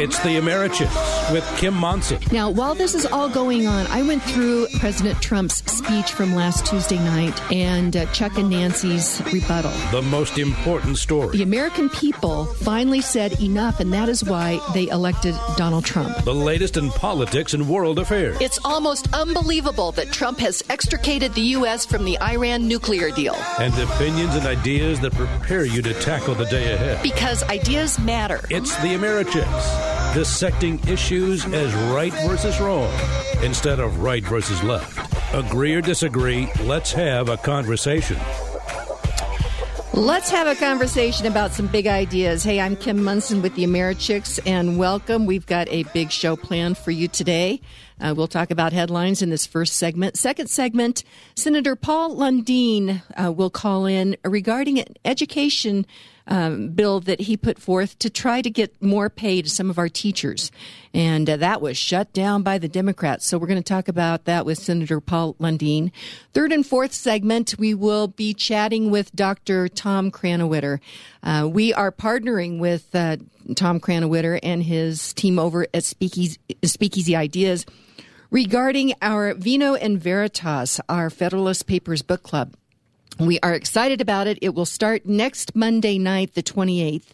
It's the Americhicks with Kim Monson. Now, while this is all going on, I went through President Trump's speech from last Tuesday night and uh, Chuck and Nancy's rebuttal. The most important story. The American people finally said enough, and that is why they elected Donald Trump. The latest in politics and world affairs. It's almost unbelievable that Trump has extricated the U.S. from the Iran nuclear deal. And opinions and ideas that prepare you to tackle the day ahead. Because ideas matter. It's the Americhicks, dissecting issues as right versus wrong instead of right versus left. Agree or disagree, let's have a conversation. Let's have a conversation about some big ideas. Hey, I'm Kim Monson with the Americhicks, and welcome. We've got a big show planned for you today. Uh, we'll talk about headlines in this first segment. Second segment, Senator Paul Lundeen uh, will call in regarding an education um, bill that he put forth to try to get more pay to some of our teachers. And uh, that was shut down by the Democrats. So we're going to talk about that with Senator Paul Lundeen. Third and fourth segment, we will be chatting with Dr. Tom Krannawitter. Uh, we are partnering with uh, Tom Krannawitter and his team over at Speakeasy, Speakeasy Ideas regarding our Vino and Veritas, our Federalist Papers book club. We are excited about it. It will start next Monday night, the 28th.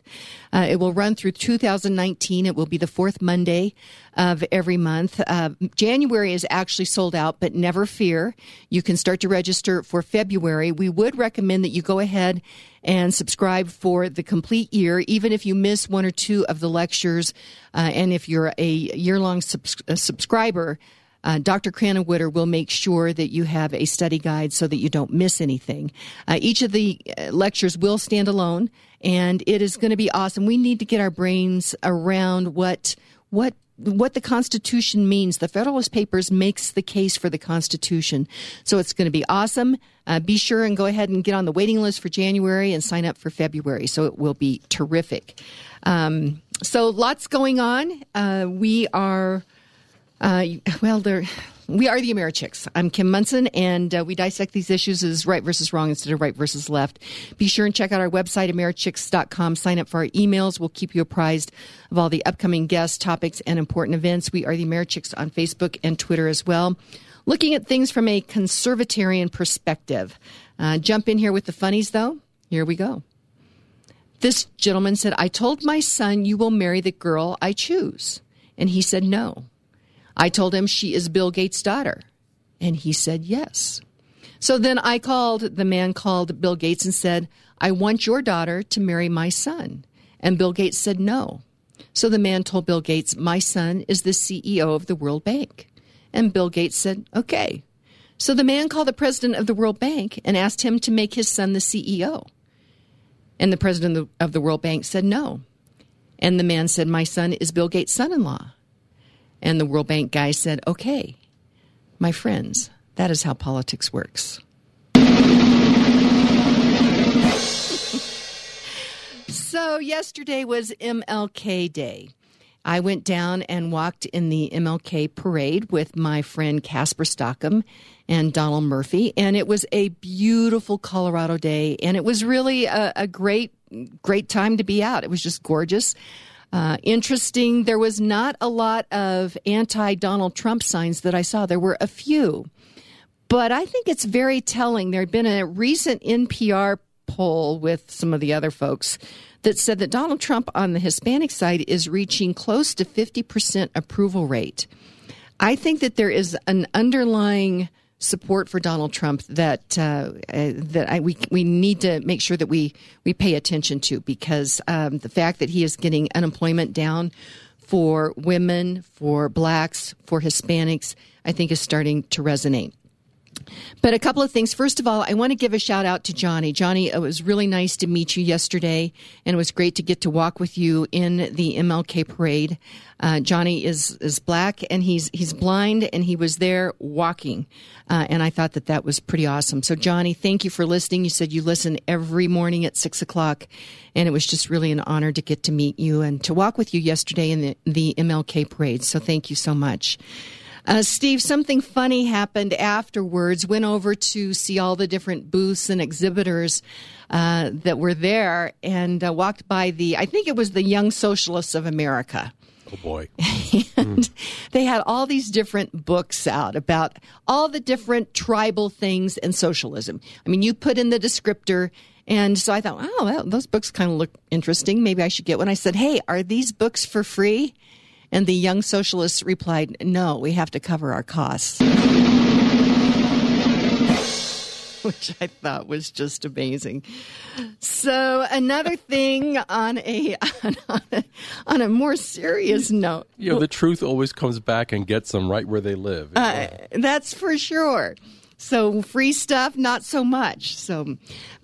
Uh, it will run through 2019. It will be the fourth Monday of every month. Uh, January is actually sold out, but never fear. You can start to register for February. We would recommend that you go ahead and subscribe for the complete year, even if you miss one or two of the lectures. Uh, and if you're a year long subs- subscriber, uh, Dr. Krannawitter will make sure that you have a study guide so that you don't miss anything. Uh, each of the uh, lectures will stand alone, and it is going to be awesome. We need to get our brains around what what what the Constitution means. The Federalist Papers makes the case for the Constitution. So it's going to be awesome. Uh, be sure and go ahead and get on the waiting list for January and sign up for February. So it will be terrific. Um, so lots going on. Uh, we are uh, well, there. We are the Americhicks. I'm Kim Monson, and uh, we dissect these issues as right versus wrong instead of right versus left. Be sure and check out our website, Americhicks.com. Sign up for our emails. We'll keep you apprised of all the upcoming guests, topics, and important events. We are the Americhicks on Facebook and Twitter as well. Looking at things from a conservatarian perspective. Uh, jump in here with the funnies, though. Here we go. This gentleman said, I told my son you will marry the girl I choose. And he said no. I told him she is Bill Gates' daughter. And he said yes. So then I called, the man called Bill Gates and said, I want your daughter to marry my son. And Bill Gates said no. So the man told Bill Gates, My son is the CEO of the World Bank. And Bill Gates said, Okay. So the man called the president of the World Bank and asked him to make his son the CEO. And the president of the World Bank said no. And the man said, My son is Bill Gates' son in law. And the World Bank guy said, okay, my friends, that is how politics works. so, yesterday was MLK Day. I went down and walked in the MLK parade with my friend Casper Stockham and Donald Murphy, and it was a beautiful Colorado day, and it was really a, a great, great time to be out. It was just gorgeous. Uh, interesting, there was not a lot of anti Donald Trump signs that I saw. There were a few. But I think it's very telling. There had been a recent NPR poll with some of the other folks that said that Donald Trump on the Hispanic side is reaching close to 50% approval rate. I think that there is an underlying support for Donald Trump that uh, uh, that I, we we need to make sure that we we pay attention to because um, the fact that he is getting unemployment down for women, for blacks, for Hispanics, I think is starting to resonate. But a couple of things. First of all, I want to give a shout out to Johnny. Johnny, it was really nice to meet you yesterday, and it was great to get to walk with you in the MLK parade. Uh, Johnny is is black and he's he's blind, and he was there walking, uh, and I thought that that was pretty awesome. So, Johnny, thank you for listening. You said you listen every morning at six o'clock, and it was just really an honor to get to meet you and to walk with you yesterday in the the MLK parade. So, thank you so much. Uh, Steve, something funny happened afterwards. Went over to see all the different booths and exhibitors uh, that were there and uh, walked by the, I think it was the Young Socialists of America. Oh boy. and they had all these different books out about all the different tribal things and socialism. I mean, you put in the descriptor. And so I thought, oh, well, those books kind of look interesting. Maybe I should get one. I said, hey, are these books for free? And the young socialist replied, no, we have to cover our costs. which I thought was just amazing. So another thing on a on a, on a more serious note, you know, the truth always comes back and gets them right where they live. Uh, that's for sure. So free stuff, not so much. So,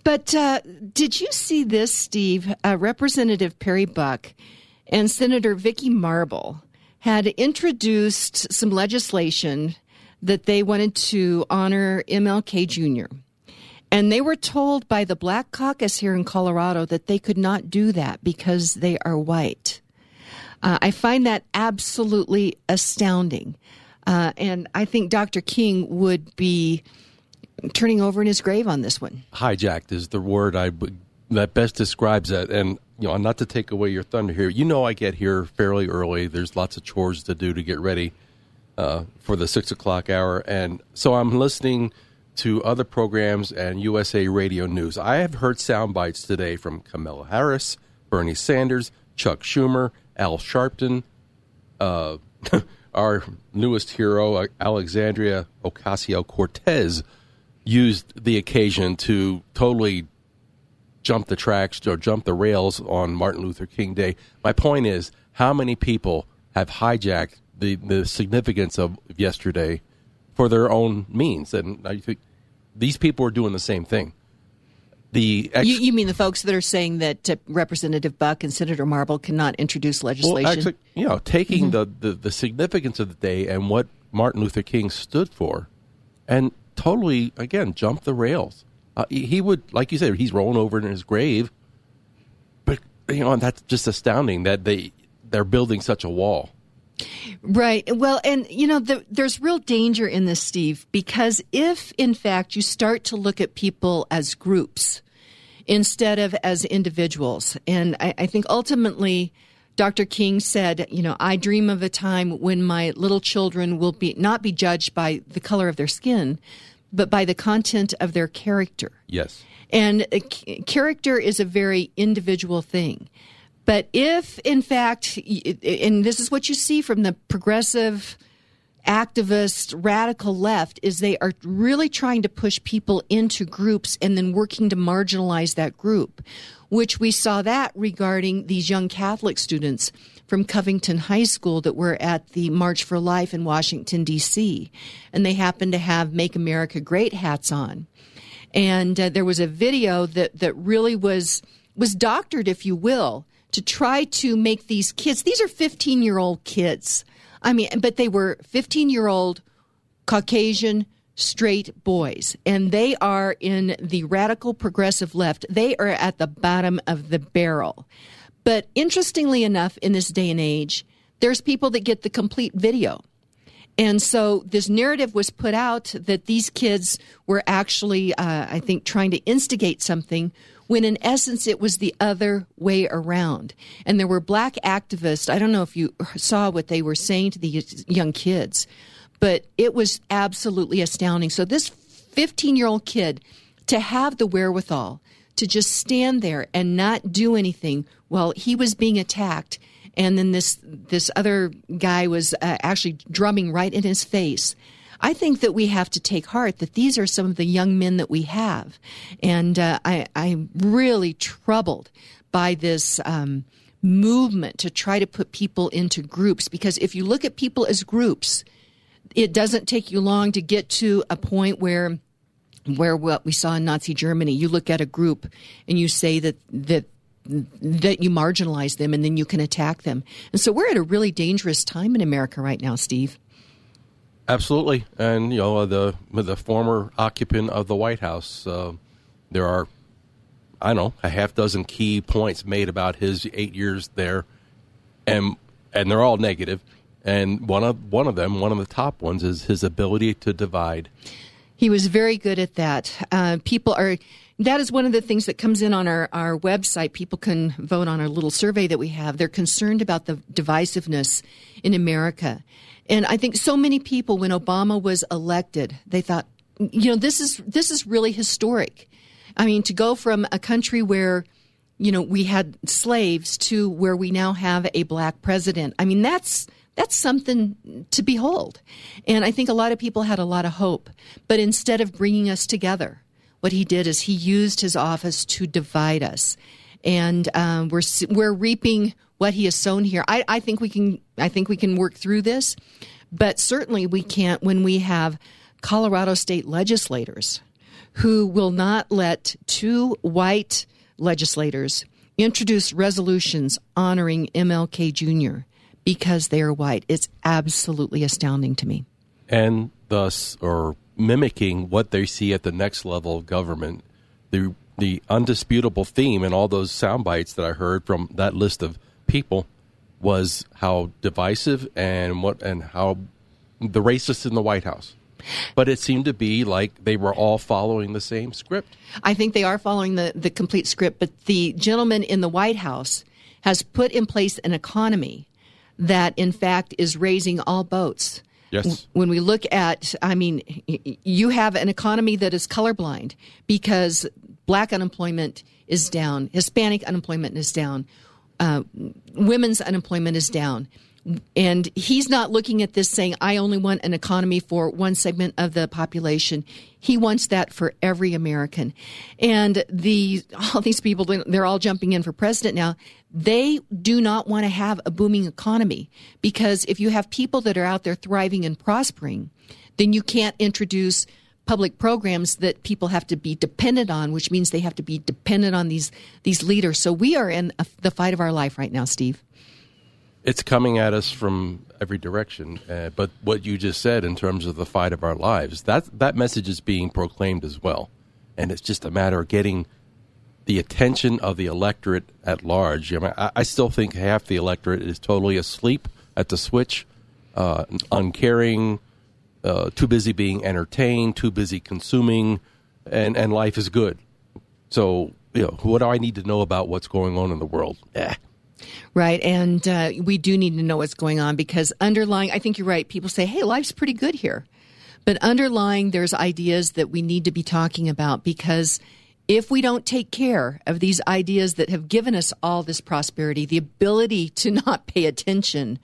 but uh, did you see this, Steve? Uh, Representative Perry Buck and Senator Vicki Marble had introduced some legislation that they wanted to honor MLK Jr. And they were told by the Black Caucus here in Colorado that they could not do that because they are white. Uh, I find that absolutely astounding. Uh, and I think Dr. King would be turning over in his grave on this one. Hijacked is the word I that best describes that. And you know, not to take away your thunder here, you know, I get here fairly early. There's lots of chores to do to get ready uh, for the six o'clock hour, and so I'm listening to other programs and USA Radio News. I have heard sound bites today from Kamala Harris, Bernie Sanders, Chuck Schumer, Al Sharpton, uh, our newest hero, Alexandria Ocasio Cortez, used the occasion to totally jump the tracks or jump the rails on Martin Luther King Day. My point is, how many people have hijacked the, the significance of yesterday for their own means. And I think these people are doing the same thing. The ex- you, you, mean the folks that are saying that uh, Representative Buck and Senator Marble cannot introduce legislation? Well, actually, you know, taking mm-hmm. the, the, the significance of the day and what Martin Luther King stood for, and totally again jump the rails. Uh, he would, like you said, he's rolling over in his grave. But you know, that's just astounding that they they're building such a wall. Right. Well, and you know, the, there's real danger in this, Steve, because if in fact you start to look at people as groups instead of as individuals, and I, I think ultimately, Dr. King said, you know, I dream of a time when my little children will be not be judged by the color of their skin, but by the content of their character. Yes. And uh, character is a very individual thing. But if, in fact, and this is what you see from the progressive, activist, radical left, is they are really trying to push people into groups and then working to marginalize that group, which we saw that regarding these young Catholic students from Covington High School that were at the March for Life in Washington, D.C. And they happened to have Make America Great hats on. And uh, there was a video that, that really was, was doctored, if you will, to try to make these kids, these are 15 year old kids. I mean, but they were 15 year old Caucasian straight boys, and they are in the radical progressive left. They are at the bottom of the barrel. But interestingly enough, in this day and age, there's people that get the complete video. And so this narrative was put out that these kids were actually, uh, I think, trying to instigate something when in essence it was the other way around. And there were black activists. I don't know if you saw what they were saying to these young kids, but it was absolutely astounding. So this 15 year old kid to have the wherewithal to just stand there and not do anything while he was being attacked and then this this other guy was uh, actually drumming right in his face I think that we have to take heart that these are some of the young men that we have. And uh, I, I'm really troubled by this. Um, movement to try to put people into groups because if you look at people as groups, it doesn't take you long to get to a point where where what we saw in Nazi Germany, you look at a group and you say that that that you marginalize them and then you can attack them. And so we're at a really dangerous time in America right now, Steve. Absolutely, and you know the the former occupant of the White House. Uh, there are, I don't know, a half dozen key points made about his eight years there, and and they're all negative. And one of one of them, one of the top ones, is his ability to divide. He was very good at that. Uh, people are that is one of the things that comes in on our, our website. People can vote on our little survey that we have. They're concerned about the divisiveness in America. And I think so many people, when Obama was elected, they thought, you know, this is, this is really historic. I mean, to go from a country where, you know, we had slaves to where we now have a black president. I mean, that's, that's something to behold. And I think a lot of people had a lot of hope. But instead of bringing us together, what he did is he used his office to divide us. And um, we're, we're reaping what he has sown here. I, I think we can, I think we can work through this, but certainly we can't when we have Colorado state legislators who will not let two white legislators introduce resolutions honoring MLK Jr. because they are white. It's absolutely astounding to me. And thus, or mimicking what they see at the next level of government. The the undisputable theme in all those sound bites that I heard from that list of people was how divisive and what and how the racists in the White House. But it seemed to be like they were all following the same script. I think they are following the, the complete script, but the gentleman in the White House has put in place an economy that, in fact, is raising all boats. Yes. When we look at, I mean, you have an economy that is colorblind because black unemployment is down, Hispanic unemployment is down, uh, women's unemployment is down. And he's not looking at this saying, I only want an economy for one segment of the population. He wants that for every American. And the, all these people, they're all jumping in for president now. They do not want to have a booming economy because if you have people that are out there thriving and prospering, then you can't introduce public programs that people have to be dependent on, which means they have to be dependent on these these leaders. So we are in a, the fight of our life right now, Steve. It's coming at us from every direction. Uh, but what you just said in terms of the fight of our lives, that that message is being proclaimed as well, and it's just a matter of getting the attention of the electorate at large. I, mean, I, I still think half the electorate is totally asleep at the switch, uh, uncaring, uh, too busy being entertained, too busy consuming, and, and life is good. So, you know, what do I need to know about what's going on in the world? Eh. Right. And uh, we do need to know what's going on because underlying, I think you're right. People say, hey, life's pretty good here. But underlying, there's ideas that we need to be talking about because if we don't take care of these ideas that have given us all this prosperity, the ability to not pay attention,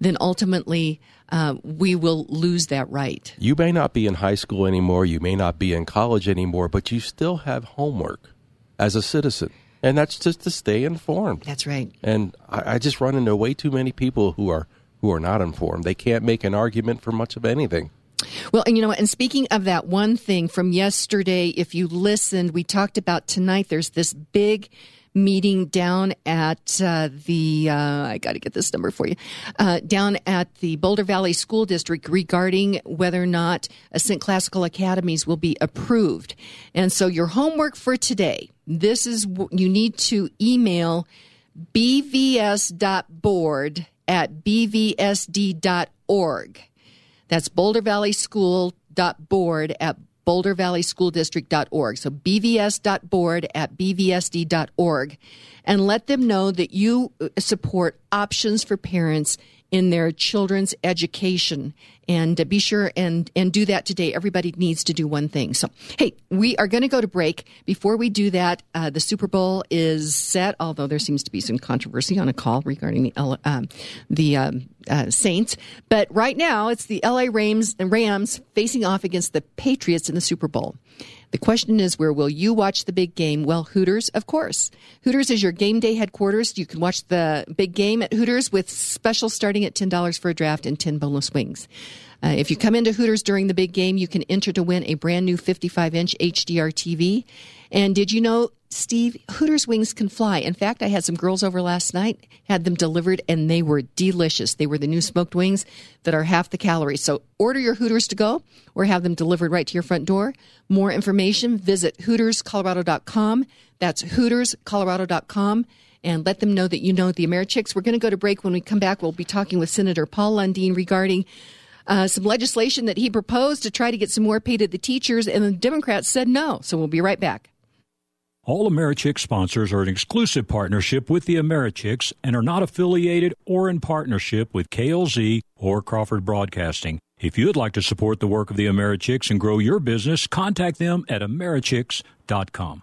then ultimately uh, we will lose that right. You may not be in high school anymore, you may not be in college anymore, but you still have homework as a citizen. And that's just to stay informed. That's right. And I, I just run into way too many people who are who are not informed. They can't make an argument for much of anything. Well, and you know, and speaking of that one thing from yesterday, if you listened, we talked about tonight. There's this big meeting down at uh, the uh, I got to get this number for you uh, down at the Boulder Valley School District regarding whether or not Ascent Classical Academies will be approved. And so your homework for today, this is you need to email bvs.board at bvsd.org. That's Boulder Valley School board at bouldervalleyschooldistrict.org. So bvs.board at bvsd.org and let them know that you uh, support options for parents in their children's education. And uh, be sure and and do that today. Everybody needs to do one thing. So hey we are going to go to break. Before we do that uh, the super bowl is set although there seems to be some controversy on a call regarding the um, the um, uh, saints. But right now it's the la rams rams facing off against the patriots in the super bowl the question is, where will you watch the big game? Well, Hooters, of course. Hooters is your game day headquarters. You can watch the big game at Hooters with special starting at $10 for a draft and 10 boneless wings. Uh, if you come into Hooters during the big game, you can enter to win a brand new 55 inch HDR TV. And did you know, Steve, Hooters wings can fly? In fact, I had some girls over last night, had them delivered, and they were delicious. They were the new smoked wings that are half the calories. So order your Hooters to go or have them delivered right to your front door. More information, visit HootersColorado.com. That's HootersColorado.com and let them know that you know the Americhicks. We're going to go to break. When we come back, we'll be talking with Senator Paul Lundeen regarding uh, some legislation that he proposed to try to get some more pay to the teachers, and the Democrats said no. So we'll be right back. All Americhicks sponsors are an exclusive partnership with the Americhicks and are not affiliated or in partnership with KLZ or Crawford Broadcasting. If you'd like to support the work of the Americhicks and grow your business, contact them at americhicks.com.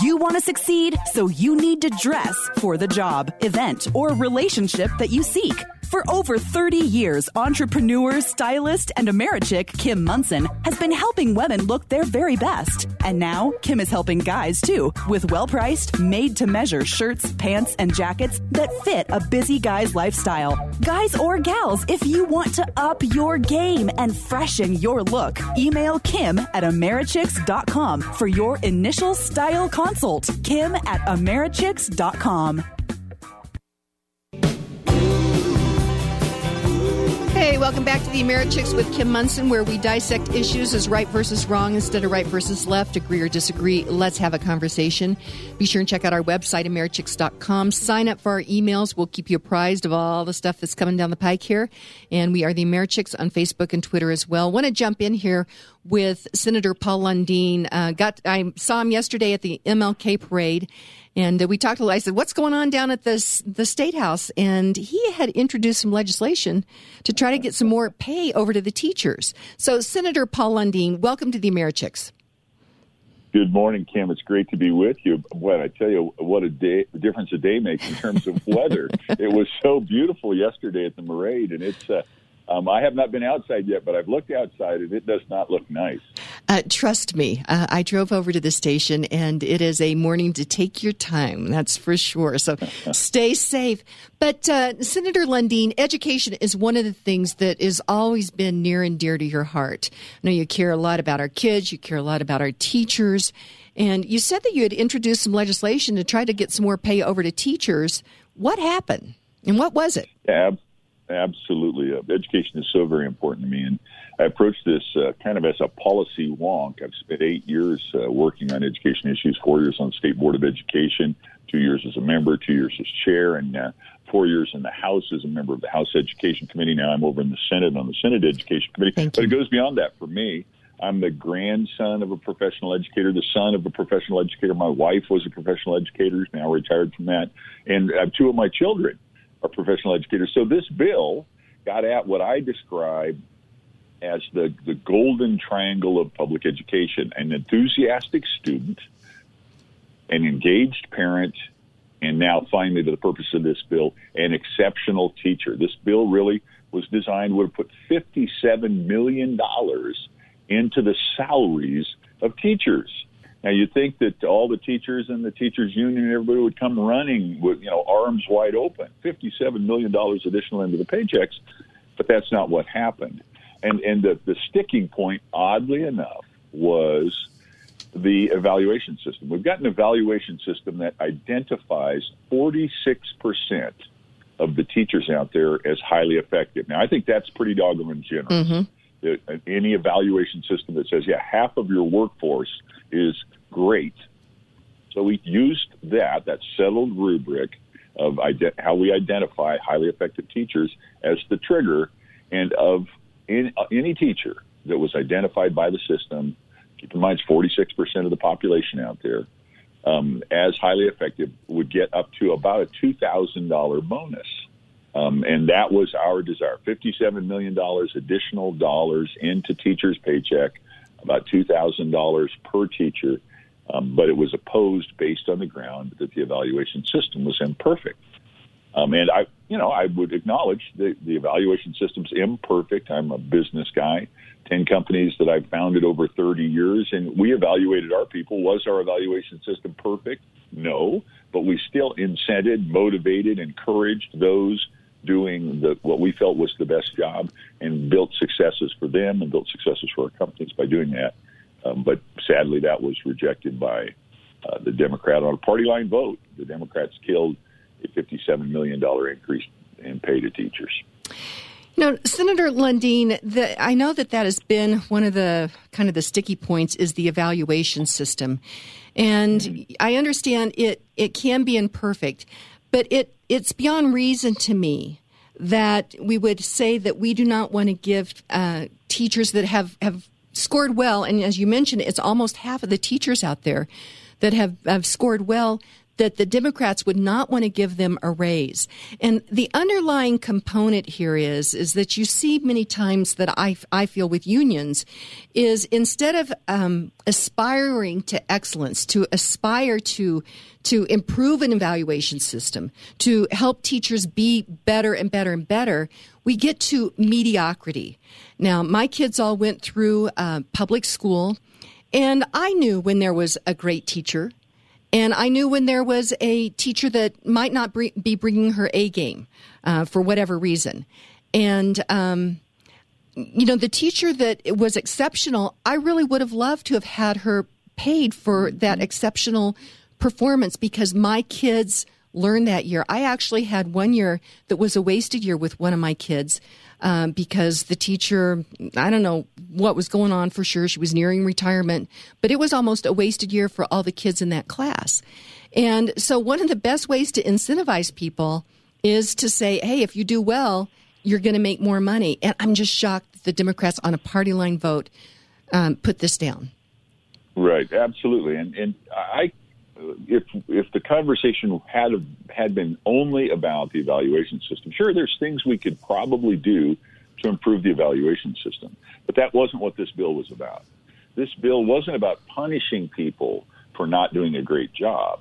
You want to succeed, so you need to dress for the job, event, or relationship that you seek. For over 30 years, entrepreneur, stylist, and Americhick Kim Monson has been helping women look their very best. And now, Kim is helping guys too, with well priced, made to measure shirts, pants, and jackets that fit a busy guy's lifestyle. Guys or gals, if you want to up your game and freshen your look, email Kim at Americhicks.com for your initial style consult. Kim at Americhicks.com. Hey, welcome back to the Americhicks with Kim Monson, where we dissect issues as right versus wrong instead of right versus left, agree or disagree. Let's have a conversation. Be sure and check out our website, Americhicks.com. Sign up for our emails. We'll keep you apprised of all the stuff that's coming down the pike here. And we are the Americhicks on Facebook and Twitter as well. Want to jump in here with Senator Paul Lundeen. Uh, got I saw him yesterday at the MLK parade and uh, we talked little. I said, "What's going on down at the the state house?" And he had introduced some legislation to try to get some more pay over to the teachers. So, Senator Paul Lundeen, welcome to the Americhicks. Good morning, Kim. It's great to be with you. What I tell you, what a day the difference a day makes in terms of weather. it was so beautiful yesterday at the parade, and it's. Uh, um, I have not been outside yet, but I've looked outside and it does not look nice. Uh, trust me, uh, I drove over to the station and it is a morning to take your time. That's for sure. So stay safe. But uh, Senator Lundeen, education is one of the things that has always been near and dear to your heart. I know you care a lot about our kids, you care a lot about our teachers. And you said that you had introduced some legislation to try to get some more pay over to teachers. What happened? And what was it? Yeah, absolutely. Uh, education is so very important to me, and I approach this uh, kind of as a policy wonk. I've spent eight years uh, working on education issues, four years on the State Board of Education, two years as a member, two years as chair, and uh, four years in the House as a member of the House Education Committee. Now I'm over in the Senate on the Senate Education Committee. Thank but you. it goes beyond that for me. I'm the grandson of a professional educator, the son of a professional educator. My wife was a professional educator, now retired from that. And I have two of my children are professional educators. So this bill got at what I describe as the, the golden triangle of public education an enthusiastic student, an engaged parent, and now finally to the purpose of this bill, an exceptional teacher. This bill really was designed would have put $57 million into the salaries of teachers. Now you think that all the teachers and the teachers union and everybody would come running with you know arms wide open, fifty-seven million dollars additional into the paychecks, but that's not what happened. And and the the sticking point, oddly enough, was the evaluation system. We've got an evaluation system that identifies forty-six percent of the teachers out there as highly effective. Now I think that's pretty doggone generous. That Any evaluation system that says, yeah, half of your workforce is great. So we used that, that settled rubric of ide- how we identify highly effective teachers as the trigger, and of uh, any teacher that was identified by the system, keep in mind it's 46% of the population out there, um, as highly effective would get up to about a $2,000 bonus. Um, and that was our desire $57 million additional dollars into teachers' paycheck, about $2,000 per teacher. Um, but it was opposed based on the ground that the evaluation system was imperfect. Um, and I, you know, I would acknowledge the, the evaluation system's imperfect. I'm a business guy, 10 companies that I've founded over 30 years, and we evaluated our people. Was our evaluation system perfect? No, but we still incented, motivated, encouraged those doing the, what we felt was the best job and built successes for them and built successes for our companies by doing that. Um, but sadly, that was rejected by uh, the Democrat on a party line vote. The Democrats killed a $57 million increase in pay to teachers. Know, Senator Lundeen, the, I know that that has been one of the kind of the sticky points is the evaluation system, and I understand it. It can be imperfect, but it it's beyond reason to me that we would say that we do not want to give uh, teachers that have have scored well, and as you mentioned, it's almost half of the teachers out there that have, have scored well that the Democrats would not want to give them a raise. And the underlying component here is is that you see many times that I, I feel with unions is instead of um, aspiring to excellence, to aspire to to improve an evaluation system, to help teachers be better and better and better, we get to mediocrity. Now, my kids all went through uh, public school. And I knew when there was a great teacher and I knew when there was a teacher that might not be bringing her A game uh, for whatever reason. And, um, you know, the teacher that was exceptional, I really would have loved to have had her paid for that exceptional performance because my kids learned that year. I actually had one year that was a wasted year with one of my kids um, because the teacher, I don't know what was going on for sure. She was nearing retirement, but it was almost a wasted year for all the kids in that class. And so, one of the best ways to incentivize people is to say, hey, if you do well, you're going to make more money. And I'm just shocked that the Democrats on a party line vote um, put this down. Right, absolutely. And, and I if if the conversation had had been only about the evaluation system, sure, there's things we could probably do to improve the evaluation system, but that wasn't what this bill was about. This bill wasn't about punishing people for not doing a great job.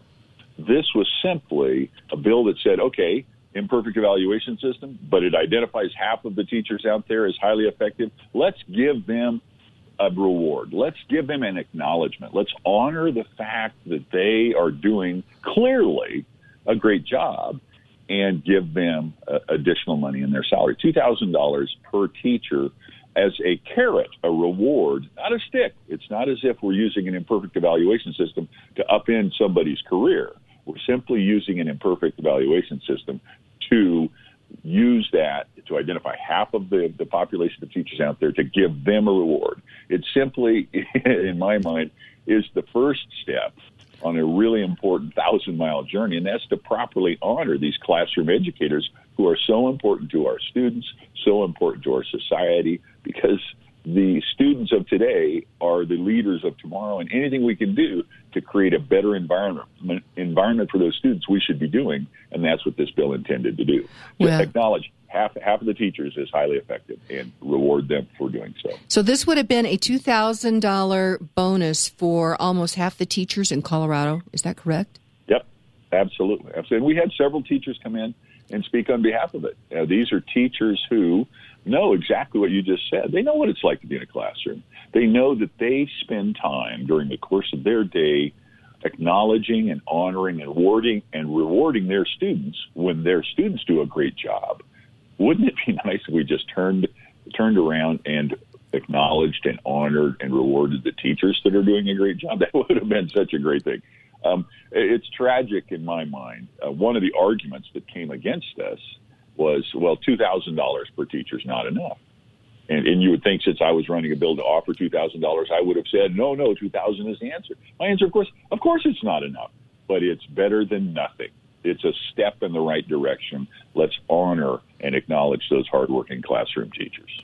This was simply a bill that said, okay, imperfect evaluation system, but it identifies half of the teachers out there as highly effective. Let's give them a reward. Let's give them an acknowledgement. Let's honor the fact that they are doing clearly a great job and give them uh, additional money in their salary. $2,000 per teacher as a carrot, a reward, not a stick. It's not as if we're using an imperfect evaluation system to upend somebody's career. We're simply using an imperfect evaluation system to use that to identify half of the, the population of teachers out there to give them a reward. It simply, in my mind, is the first step on a really important thousand mile journey, and that's to properly honor these classroom educators who are so important to our students, so important to our society, because the students of today are the leaders of tomorrow, and anything we can do to create a better environment environment for those students, we should be doing, and that's what this bill intended to do. To technology, half half of the teachers is highly effective and reward them for doing so. So this would have been a two thousand dollar bonus for almost half the teachers in Colorado. Is that correct? Yep, absolutely. Absolutely. And we had several teachers come in and speak on behalf of it. These are teachers who know exactly what you just said. They know what it's like to be in a classroom. They know that they spend time during the course of their day acknowledging and honoring and rewarding and rewarding their students when their students do a great job. Wouldn't it be nice if we just turned turned around and acknowledged and honored and rewarded the teachers that are doing a great job? That would have been such a great thing. Um, it's tragic in my mind. Uh, one of the arguments that came against us was, well, two thousand dollars per teacher is not enough. And, and you would think since I was running a bill to offer two thousand dollars, I would have said, no, no, two thousand is the answer. My answer, of course, of course, it's not enough, but it's better than nothing. It's a step in the right direction. Let's honor and acknowledge those hardworking classroom teachers.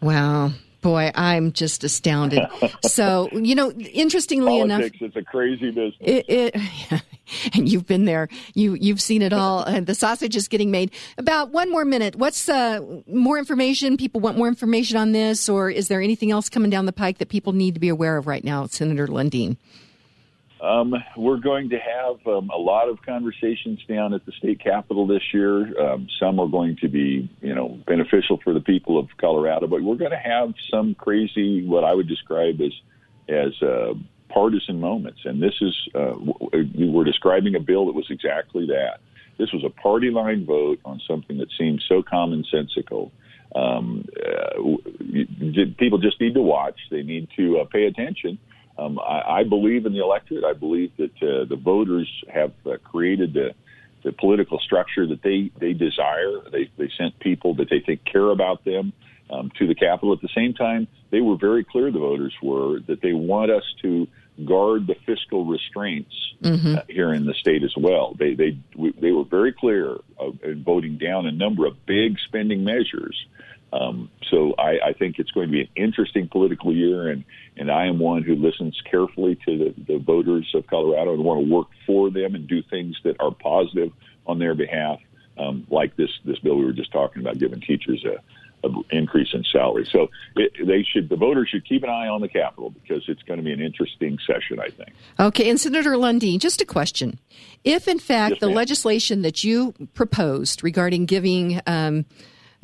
Wow. Boy, I'm just astounded. so, you know, interestingly Politics, enough, it's a crazy business. It, it, and you've been there. You you've seen it all. And the sausage is getting made. About one more minute. What's uh, more information? People want more information on this, or is there anything else coming down the pike that people need to be aware of right now, Senator Lundeen? Um, we're going to have um, a lot of conversations down at the state capitol this year. Um, some are going to be, you know, beneficial for the people of Colorado, but we're going to have some crazy, what I would describe as as uh, partisan moments. And this is, uh, we're describing a bill that was exactly that. This was a party line vote on something that seemed so commonsensical. Um, uh, people just need to watch. They need to uh, pay attention um, I, I believe in the electorate. I believe that uh, the voters have uh, created the, the political structure that they, they desire. They, they sent people that they think care about them um, to the Capitol. At the same time, they were very clear, the voters were, that they want us to guard the fiscal restraints mm-hmm. uh, here in the state as well. They, they, we, they were very clear in voting down a number of big spending measures Um, so I, I think it's going to be an interesting political year, and, and I am one who listens carefully to the, the voters of Colorado and want to work for them and do things that are positive on their behalf, um, like this this bill we were just talking about, giving teachers a, a increase in salary. So it, they should the voters should keep an eye on the Capitol because it's going to be an interesting session, I think. Okay, and Senator Lundeen, just a question: If in fact Yes, the legislation that you proposed regarding giving um,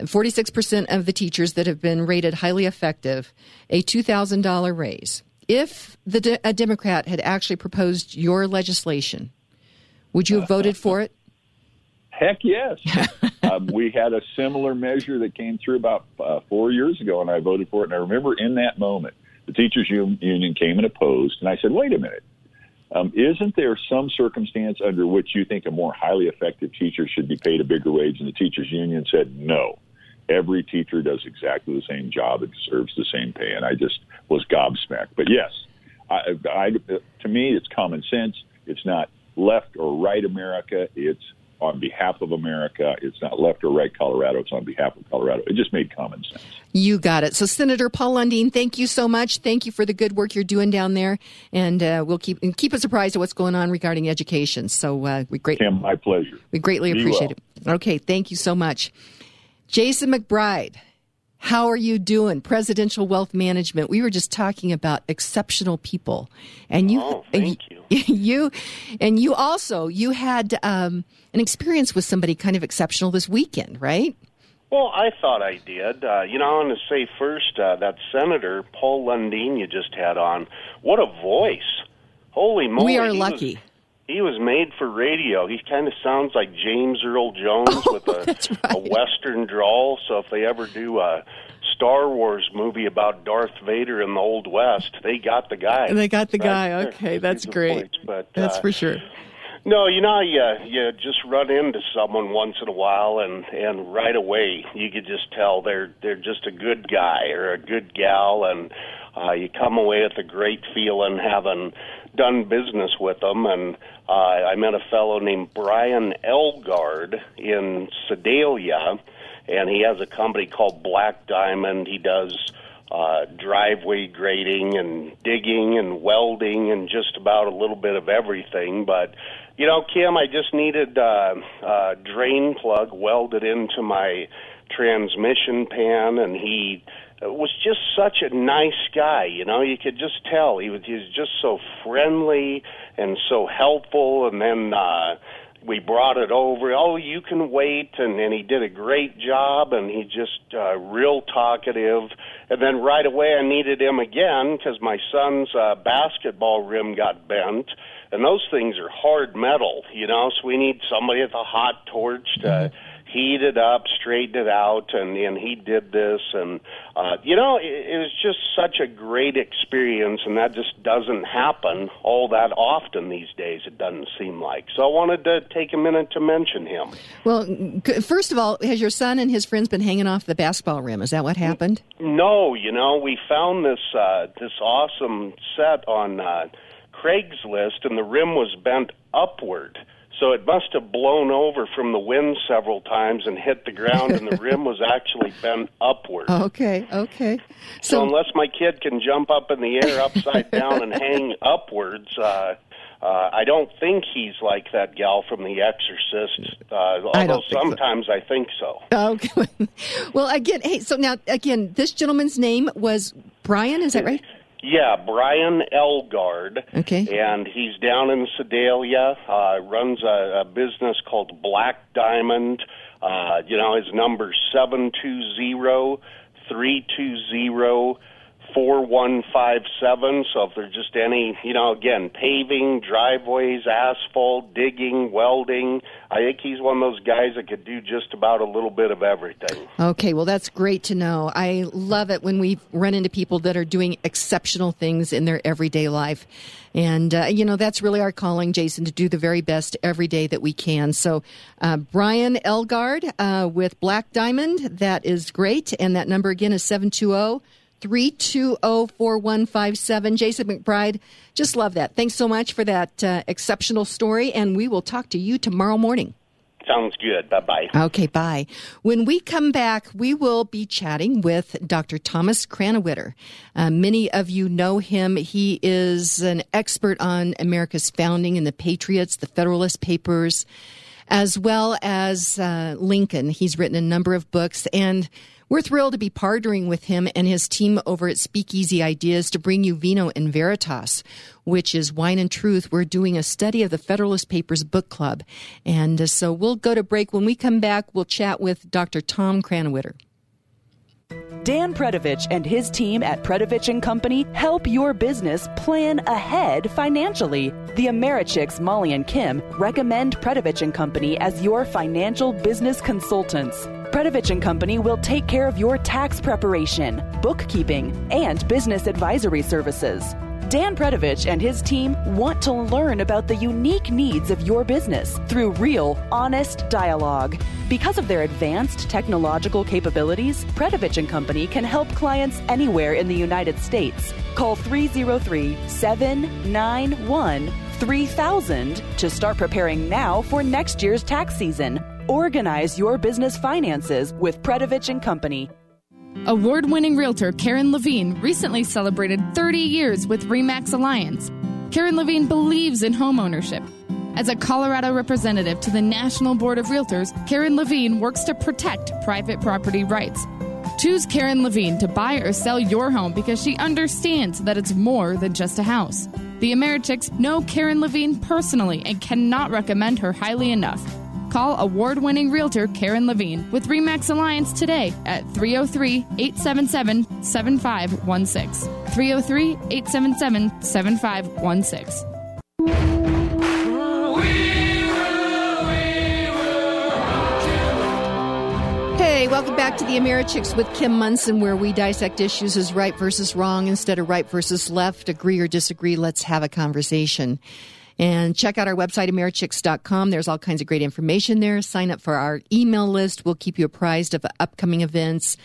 46% of the teachers that have been rated highly effective a $2,000 raise, if the a Democrat had actually proposed your legislation, would you have voted for it? Heck yes. um, we had a similar measure that came through about uh, four years ago, and I voted for it. And I remember in that moment, the teachers union came and opposed, and I said, "Wait a minute." Um, isn't there some circumstance under which you think a more highly effective teacher should be paid a bigger wage? And the teachers union said no. Every teacher does exactly the same job and deserves the same pay. And I just was gobsmacked. But yes, I, I, to me, it's common sense. It's not left or right America. It's on behalf of America. It's not left or right Colorado. It's on behalf of Colorado. It just made common sense. You got it. So, Senator Paul Lundeen, thank you so much. Thank you for the good work you're doing down there, and uh, we'll keep and keep us apprised of what's going on regarding education. So, uh, we great Tim, my pleasure. we greatly appreciate well. it. Okay, thank you so much, Jason McBride. How are you doing? Presidential Wealth Management. We were just talking about exceptional people, and you, Oh, and thank you, you, and you also you had um, an experience with somebody kind of exceptional this weekend, right? Well, I thought I did. Uh, you know, I want to say first uh, that Senator Paul Lundeen you just had on. What a voice! Holy moly! we are he was- lucky. He was made for radio. He kind of sounds like James Earl Jones with a, Oh, that's a. Western drawl. So if they ever do a Star Wars movie about Darth Vader in the Old West, they got the guy. They got the Right guy. there. Okay, that's He's great. voice. But That's uh, for sure. no, you know, you you just run into someone once in a while, and and right away you could just tell they're they're just a good guy or a good gal, and uh, you come away with a great feeling having done business with them. And uh, I met a fellow named Brian Elgard in Sedalia, and he has a company called Black Diamond. He does uh, driveway grading and digging and welding and just about a little bit of everything. But you know, Kim, I just needed uh, a drain plug welded into my transmission pan, and he was just such a nice guy. You know, you could just tell he was he was just so friendly and so helpful. And then uh, we brought it over. Oh, you can wait, and and he did a great job, and he just uh, real talkative. And then right away, I needed him again because my son's uh, basketball rim got bent, and those things are hard metal, you know. So we need somebody with a hot torch to heat it up, straighten it out, and and he did this, and uh, you know, it, it was just such a great experience, and that just doesn't happen all that often these days. It doesn't seem like. So I wanted to take a minute to mention him. Well, first of all, has your son and his friends been hanging off the basketball rim? Is that what happened? No, you know, we found this uh, this awesome set on uh, Craigslist, and the rim was bent upward. So it must have blown over from the wind several times and hit the ground, and the rim was actually bent upward. Okay, okay. So So, unless my kid can jump up in the air upside down and hang upwards, uh, uh, I don't think he's like that gal from The Exorcist. Uh, although don't think so. sometimes I think so. okay. well, again, hey, so now, again, this gentleman's name was Brian, is that right? Yeah, Brian Elgard. Okay. And he's down in Sedalia. Uh, runs a, a business called Black Diamond. Uh, you know, his number's seven two zero three two zero four one five seven. So if there's just any, you know, again, paving, driveways, asphalt, digging, welding, I think he's one of those guys that could do just about a little bit of everything. Okay, well, that's great to know. I love it when we run into people that are doing exceptional things in their everyday life. And, uh, you know, that's really our calling, Jason, to do the very best every day that we can. So, uh, Brian Elgard uh, with Black Diamond, that is great. And that number again is 720 320 4157. Jason McBride, just love that. Thanks so much for that uh, exceptional story. And we will talk to you tomorrow morning. Sounds good. Bye bye. Okay, bye. When we come back, we will be chatting with Dr. Thomas Krannawitter. Uh, many of you know him. He is an expert on America's founding and the Patriots, the Federalist Papers, as well as uh, Lincoln. He's written a number of books and we're thrilled to be partnering with him and his team over at Speakeasy Ideas to bring you Vino and Veritas, which is Wine and Truth. We're doing a study of the Federalist Papers Book Club. And uh, so we'll go to break. When we come back, we'll chat with Dr. Tom Krannawitter. Dan Predovich and his team at Predovich and Company help your business plan ahead financially. The Americhicks, Molly and Kim, recommend Predovich and Company as your financial business consultants. Predovich and Company will take care of your tax preparation, bookkeeping, and business advisory services. Dan Predovich and his team want to learn about the unique needs of your business through real, honest dialogue. Because of their advanced technological capabilities, Predovich and Company can help clients anywhere in the United States. Call 303 791 3000 to start preparing now for next year's tax season. Organize your business finances with Predovich and Company. Award winning realtor Karen Levine recently celebrated 30 years with REMAX Alliance. Karen Levine believes in homeownership. As a Colorado representative to the National Board of Realtors, Karen Levine works to protect private property rights. Choose Karen Levine to buy or sell your home because she understands that it's more than just a house. The Americhicks know Karen Levine personally and cannot recommend her highly enough. Call award winning realtor Karen Levine with REMAX Alliance today at 303 877 7516. 303 877 7516. Hey, welcome back to the Americhicks with Kim Monson, where we dissect issues as right versus wrong instead of right versus left. Agree or disagree, let's have a conversation. And check out our website, Americhicks.com. There's all kinds of great information there. Sign up for our email list. We'll keep you apprised of upcoming events,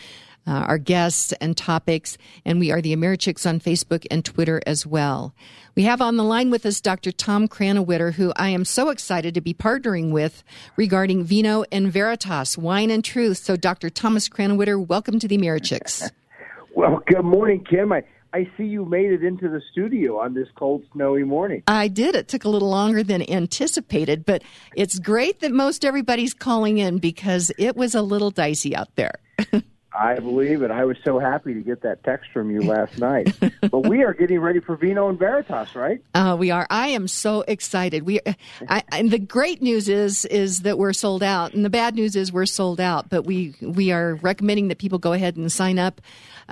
uh, our guests and topics. And we are the Americhicks on Facebook and Twitter as well. We have on the line with us Dr. Tom Krannawitter, who I am so excited to be partnering with regarding Vino and Veritas, Wine and Truth. So, Dr. Thomas Krannawitter, welcome to the Americhicks. well, good morning, Kim. I, I see you made it into the studio on this cold, snowy morning. I did. It took a little longer than anticipated, but it's great that most everybody's calling in because it was a little dicey out there. I believe it. I was so happy to get that text from you last night. but we are getting ready for Vino and Veritas, right? Uh, we are. I am so excited. We, I, and the great news is is that we're sold out, and the bad news is we're sold out. But we we are recommending that people go ahead and sign up,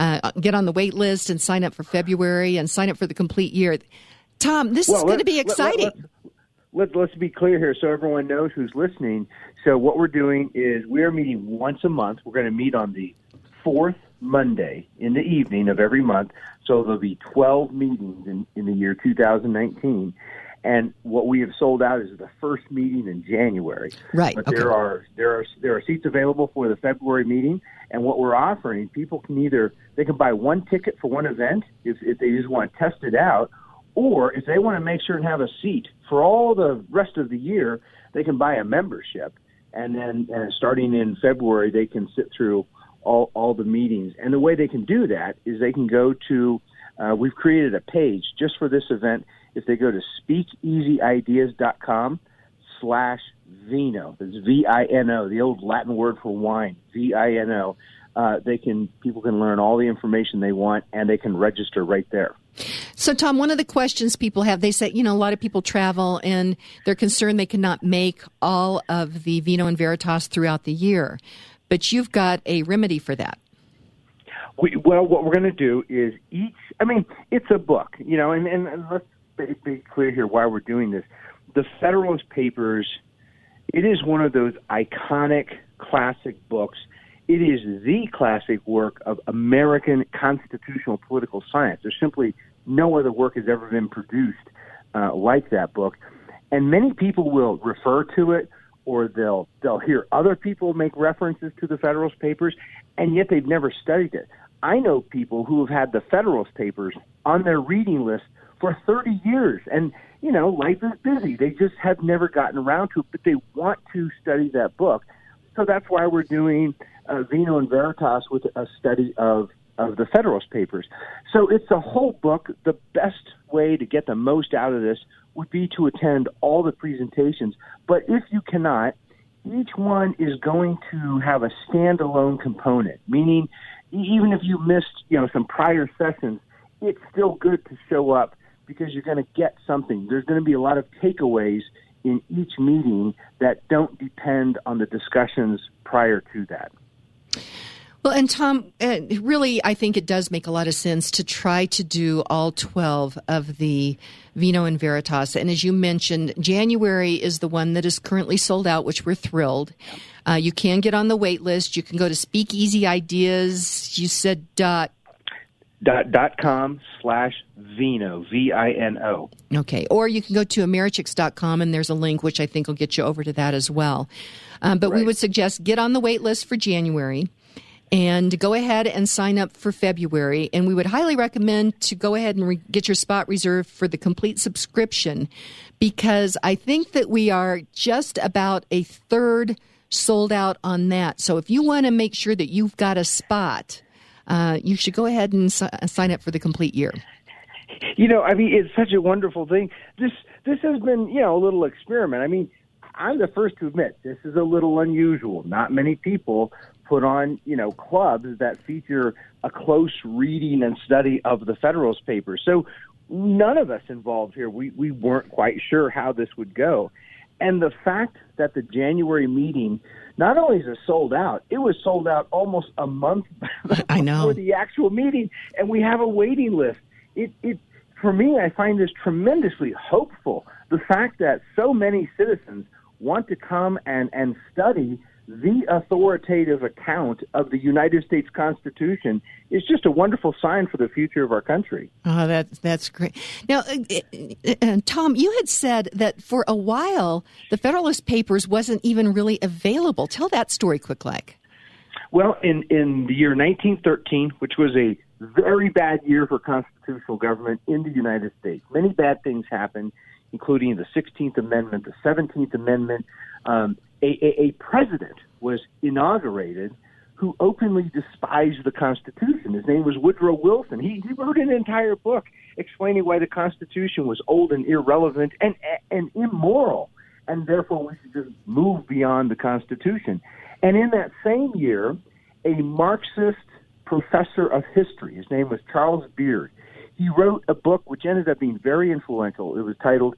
uh, get on the wait list, and sign up for February and sign up for the complete year. Tom, this well, is going to be exciting. Let, let, let, let's be clear here, so everyone knows who's listening. So what we're doing is we are meeting once a month. We're going to meet on the fourth Monday in the evening of every month. So there'll be 12 meetings in, in the year 2019. And what we have sold out is the first meeting in January. Right. But okay. there are there are there are seats available for the February meeting. And what we're offering, people can either they can buy one ticket for one event if, if they just want to test it out, or if they want to make sure and have a seat for all the rest of the year, they can buy a membership. And then and starting in February, they can sit through all, all the meetings. And the way they can do that is they can go to, uh, we've created a page just for this event. If they go to speakeasyideas.com slash vino, that's V-I-N-O, the old Latin word for wine, V-I-N-O, uh, they can, people can learn all the information they want and they can register right there. So, Tom, one of the questions people have, they say, you know, a lot of people travel and they're concerned they cannot make all of the Vino and Veritas throughout the year but you've got a remedy for that. We, well, what we're going to do is each. I mean, it's a book, you know, and, and, and let's be, be clear here why we're doing this. The Federalist Papers. It is one of those iconic classic books. It is the classic work of American constitutional political science. There's simply no other work has ever been produced uh, like that book, and many people will refer to it or they'll they'll hear other people make references to the Federalist Papers, and yet they've never studied it. I know people who have had the Federalist Papers on their reading list for 30 years. And, you know, life is busy. They just have never gotten around to it, but they want to study that book. So that's why we're doing uh, Vino and Veritas with a study of, of the Federalist Papers. So it's a whole book. The best way to get the most out of this would be to attend all the presentations. But if you cannot, each one is going to have a standalone component, meaning even if you missed, you know, some prior sessions, it's still good to show up because you're going to get something. There's going to be a lot of takeaways in each meeting that don't depend on the discussions prior to that. Well, and Tom, uh, really, I think it does make a lot of sense to try to do all 12 of the Vino and Veritas. And as you mentioned, January is the one that is currently sold out, which we're thrilled. Uh, you can get on the wait list. You can go to Speakeasy Ideas. You said dot dot dot com slash vino v i n o okay or you can go to americhicks.com and there's a link which i think will get you over to that as well um, but right. we would suggest get on the wait list for january and go ahead and sign up for February. And we would highly recommend to go ahead and re- get your spot reserved for the complete subscription because I think that we are just about a third sold out on that. So if you want to make sure that you've got a spot, uh, you should go ahead and si- sign up for the complete year. You know, I mean, it's such a wonderful thing. This this has been, you know, a little experiment. I mean, I'm the first to admit this is a little unusual. Not many people put on, you know, clubs that feature a close reading and study of the Federalist Papers. So none of us involved here, we, we weren't quite sure how this would go. And the fact that the January meeting not only is it sold out, it was sold out almost a month I know. before the actual meeting, and we have a waiting list. It, it, for me, I find this tremendously hopeful. The fact that so many citizens want to come and, and study the authoritative account of the United States Constitution is just a wonderful sign for the future of our country. Oh, that's that's great. Now, uh, uh, Tom, you had said that for a while the Federalist Papers wasn't even really available. Tell that story, quick like. Well, in in the year 1913, which was a very bad year for constitutional government in the United States, many bad things happened, including the 16th Amendment, the 17th Amendment. Um, a, a, a president was inaugurated who openly despised the Constitution. His name was Woodrow Wilson. He, he wrote an entire book explaining why the Constitution was old and irrelevant and, and immoral, and therefore we should just move beyond the Constitution. And in that same year, a Marxist professor of history, his name was Charles Beard, he wrote a book which ended up being very influential. It was titled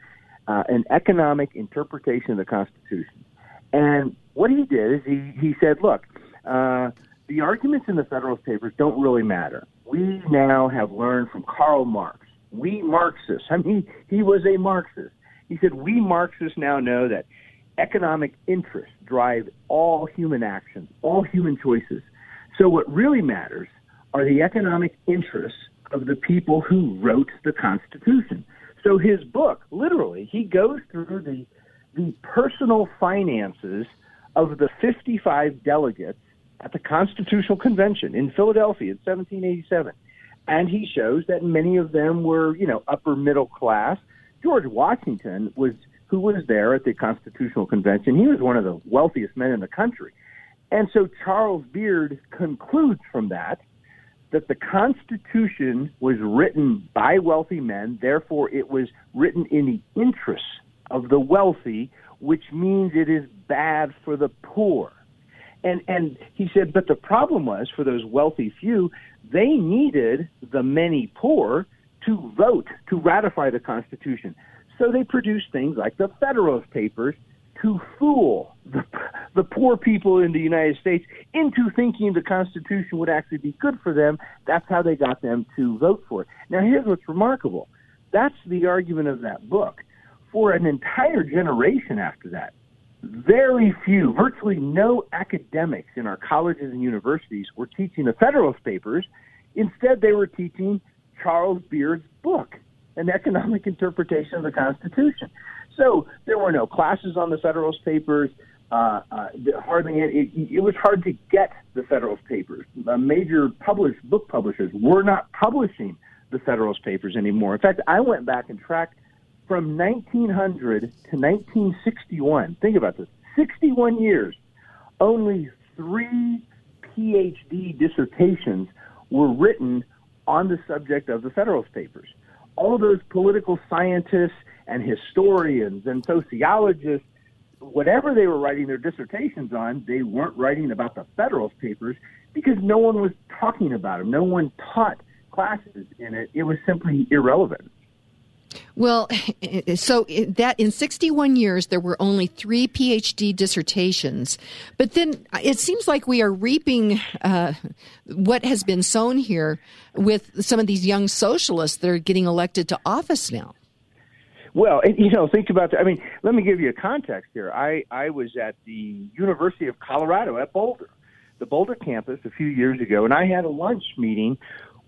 uh, An Economic Interpretation of the Constitution. And what he did is he, he said, look, uh, the arguments in the Federalist Papers don't really matter. We now have learned from Karl Marx. We Marxists, I mean, he was a Marxist. He said, we Marxists now know that economic interests drive all human actions, all human choices. So what really matters are the economic interests of the people who wrote the Constitution. So his book, literally, he goes through the the personal finances of the 55 delegates at the Constitutional Convention in Philadelphia in 1787. And he shows that many of them were, you know, upper middle class. George Washington was, who was there at the Constitutional Convention, he was one of the wealthiest men in the country. And so Charles Beard concludes from that that the Constitution was written by wealthy men, therefore it was written in the interests of the wealthy, which means it is bad for the poor. And and he said, but the problem was for those wealthy few, they needed the many poor to vote to ratify the Constitution. So they produced things like the Federalist Papers to fool the, the poor people in the United States into thinking the Constitution would actually be good for them. That's how they got them to vote for it. Now, here's what's remarkable. That's the argument of that book for an entire generation after that, very few, virtually no academics in our colleges and universities were teaching the Federalist Papers. Instead, they were teaching Charles Beard's book, An Economic Interpretation of the Constitution. So there were no classes on the Federalist Papers. Uh, uh, hardly it, it, was hard to get the Federalist Papers. Uh, major published book publishers were not publishing the Federalist Papers anymore. In fact, I went back and tracked from 1900 to 1961. Think about this 61 years. Only three PhD dissertations were written on the subject of the Federalist Papers. All those political scientists and historians and sociologists, whatever they were writing their dissertations on, they weren't writing about the Federalist Papers because no one was talking about them. No one taught classes in it. It was simply irrelevant. Well, so that in 61 years, there were only three PhD dissertations. But then it seems like we are reaping uh, what has been sown here with some of these young socialists that are getting elected to office now. Well, you know, think about that. I mean, let me give you a context here. I, I was at the University of Colorado at Boulder, the Boulder campus, a few years ago, and I had a lunch meeting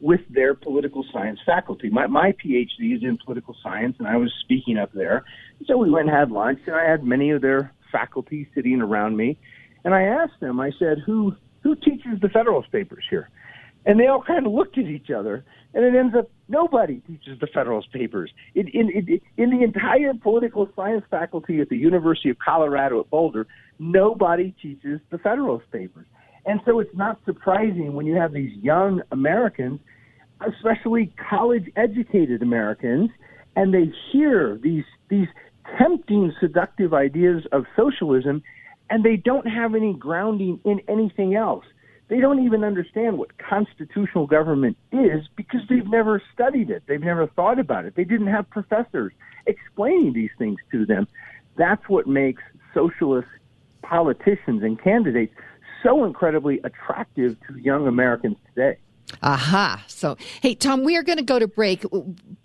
with their political science faculty. My, my PhD is in political science, and I was speaking up there. So we went and had lunch, and I had many of their faculty sitting around me. And I asked them, I said, who, who teaches the Federalist Papers here? And they all kind of looked at each other, and it ends up nobody teaches the Federalist Papers. In, in, in, in the entire political science faculty at the University of Colorado at Boulder, nobody teaches the Federalist Papers. And so it's not surprising when you have these young Americans, especially college educated Americans, and they hear these these tempting seductive ideas of socialism and they don't have any grounding in anything else. They don't even understand what constitutional government is because they've never studied it. They've never thought about it. They didn't have professors explaining these things to them. That's what makes socialist politicians and candidates so incredibly attractive to young Americans today. Aha. So, hey, Tom, we are going to go to break.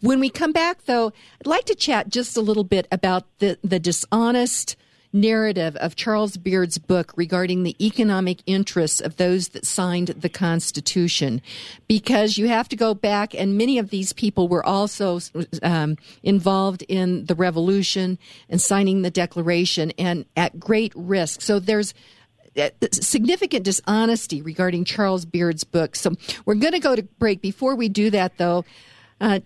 When we come back, though, I'd like to chat just a little bit about the, the dishonest narrative of Charles Beard's book regarding the economic interests of those that signed the Constitution, because you have to go back, and many of these people were also um, involved in the Revolution and signing the Declaration, and at great risk. So there's uh, significant dishonesty regarding Charles Beard's book. So we're going to go to break. Before we do that, though, uh,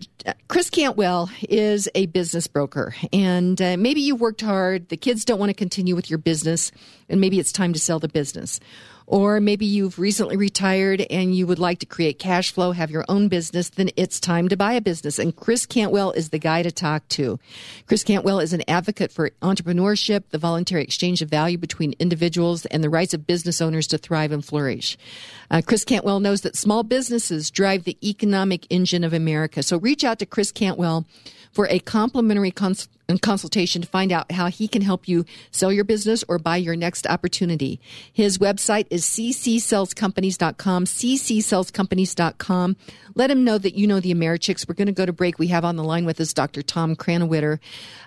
Chris Cantwell is a business broker, and uh, maybe you worked hard. The kids don't want to continue with your business, and maybe it's time to sell the business. Or maybe you've recently retired and you would like to create cash flow, have your own business, then it's time to buy a business. And Chris Cantwell is the guy to talk to. Chris Cantwell is an advocate for entrepreneurship, the voluntary exchange of value between individuals, and the rights of business owners to thrive and flourish. Uh, Chris Cantwell knows that small businesses drive the economic engine of America. So reach out to Chris Cantwell for a complimentary cons- consultation to find out how he can help you sell your business or buy your next opportunity. His website is ccsellscompanies.com, ccsellscompanies.com. Let him know that you know the Americhicks. We're going to go to break. We have on the line with us Dr. Tom Krannawitter,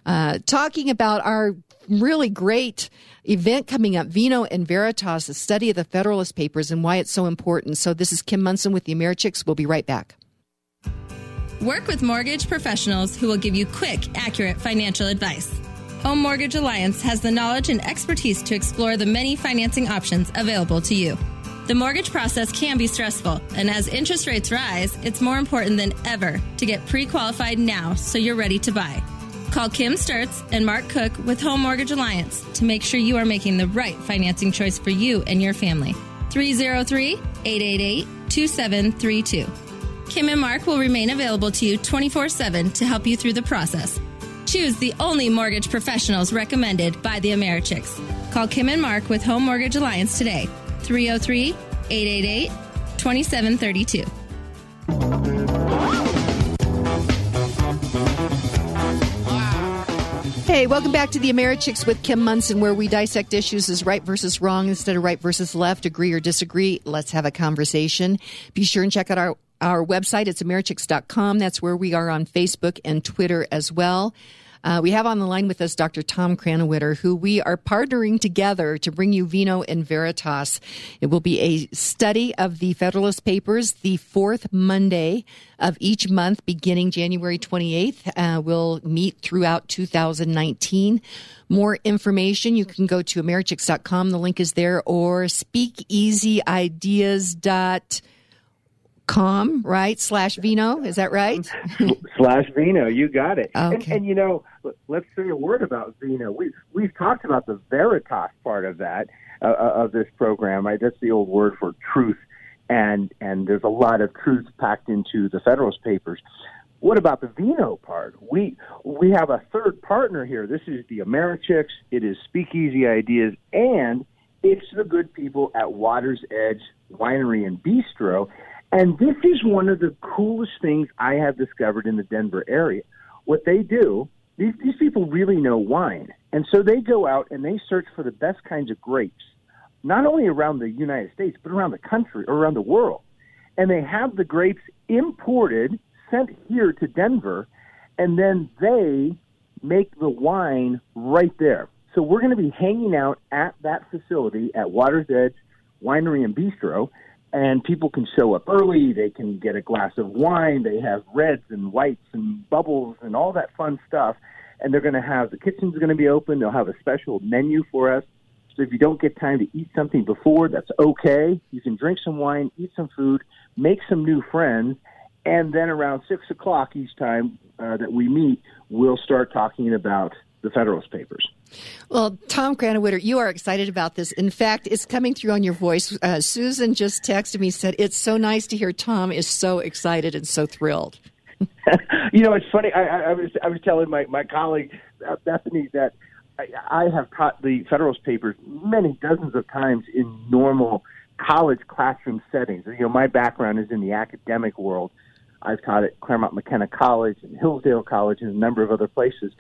uh, talking about our really great event coming up, Vino and Veritas, the study of the Federalist Papers and why it's so important. So this is Kim Monson with the Americhicks. We'll be right back. Work with mortgage professionals who will give you quick, accurate financial advice. Home Mortgage Alliance has the knowledge and expertise to explore the many financing options available to you. The mortgage process can be stressful, and as interest rates rise, it's more important than ever to get pre qualified now so you're ready to buy. Call Kim Sturts and Mark Cook with Home Mortgage Alliance to make sure you are making the right financing choice for you and your family. 303 888 2732. Kim and Mark will remain available to you 24 7 to help you through the process. Choose the only mortgage professionals recommended by the Americhicks. Call Kim and Mark with Home Mortgage Alliance today, 303 888 2732. Hey, welcome back to the Americhicks with Kim Monson, where we dissect issues as right versus wrong instead of right versus left, agree or disagree. Let's have a conversation. Be sure and check out our our website. It's Americhicks.com. That's where we are on Facebook and Twitter as well. Uh, we have on the line with us Dr. Tom Krannawitter, who we are partnering together to bring you Vino and Veritas. It will be a study of the Federalist Papers the fourth Monday of each month, beginning January 28th. Uh, we'll meet throughout 2019. More information, you can go to Americhicks.com. The link is there, or speakeasyideas.com com, right? Slash Vino, is that right? slash Vino, you got it. Okay. And, and you know, let's say a word about Vino. We we've talked about the Veritas part of that uh, uh, of this program. Right? That's the old word for truth, and and there's a lot of truth packed into the Federalist Papers. What about the Vino part? We we have a third partner here. This is the Americhicks. It is Speakeasy Ideas, and it's the good people at Water's Edge Winery and Bistro. And this is one of the coolest things I have discovered in the Denver area. What they do, these, these people really know wine. And so they go out and they search for the best kinds of grapes, not only around the United States, but around the country or around the world. And they have the grapes imported, sent here to Denver, and then they make the wine right there. So we're going to be hanging out at that facility at Water's Edge Winery and Bistro and people can show up early. They can get a glass of wine. They have reds and whites and bubbles and all that fun stuff. And they're going to have the kitchen's going to be open. They'll have a special menu for us. So if you don't get time to eat something before, that's okay. You can drink some wine, eat some food, make some new friends, and then around six o'clock each time uh, that we meet, we'll start talking about the Federalist Papers. Well, Tom Krannawitter, you are excited about this. In fact, it's coming through on your voice. Uh, Susan just texted me said it's so nice to hear Tom is so excited and so thrilled. you know, it's funny. I, I, was I was telling my my colleague uh, Bethany that I, I have taught the Federalist Papers many dozens of times in normal college classroom settings. You know, my background is in the academic world. I've taught at Claremont McKenna College and Hillsdale College and a number of other places.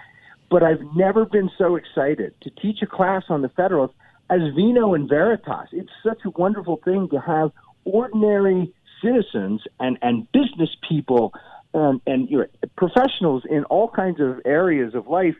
But I've never been so excited to teach a class on the Federalists as Vino and Veritas. It's such a wonderful thing to have ordinary citizens and, and business people and, and you know, professionals in all kinds of areas of life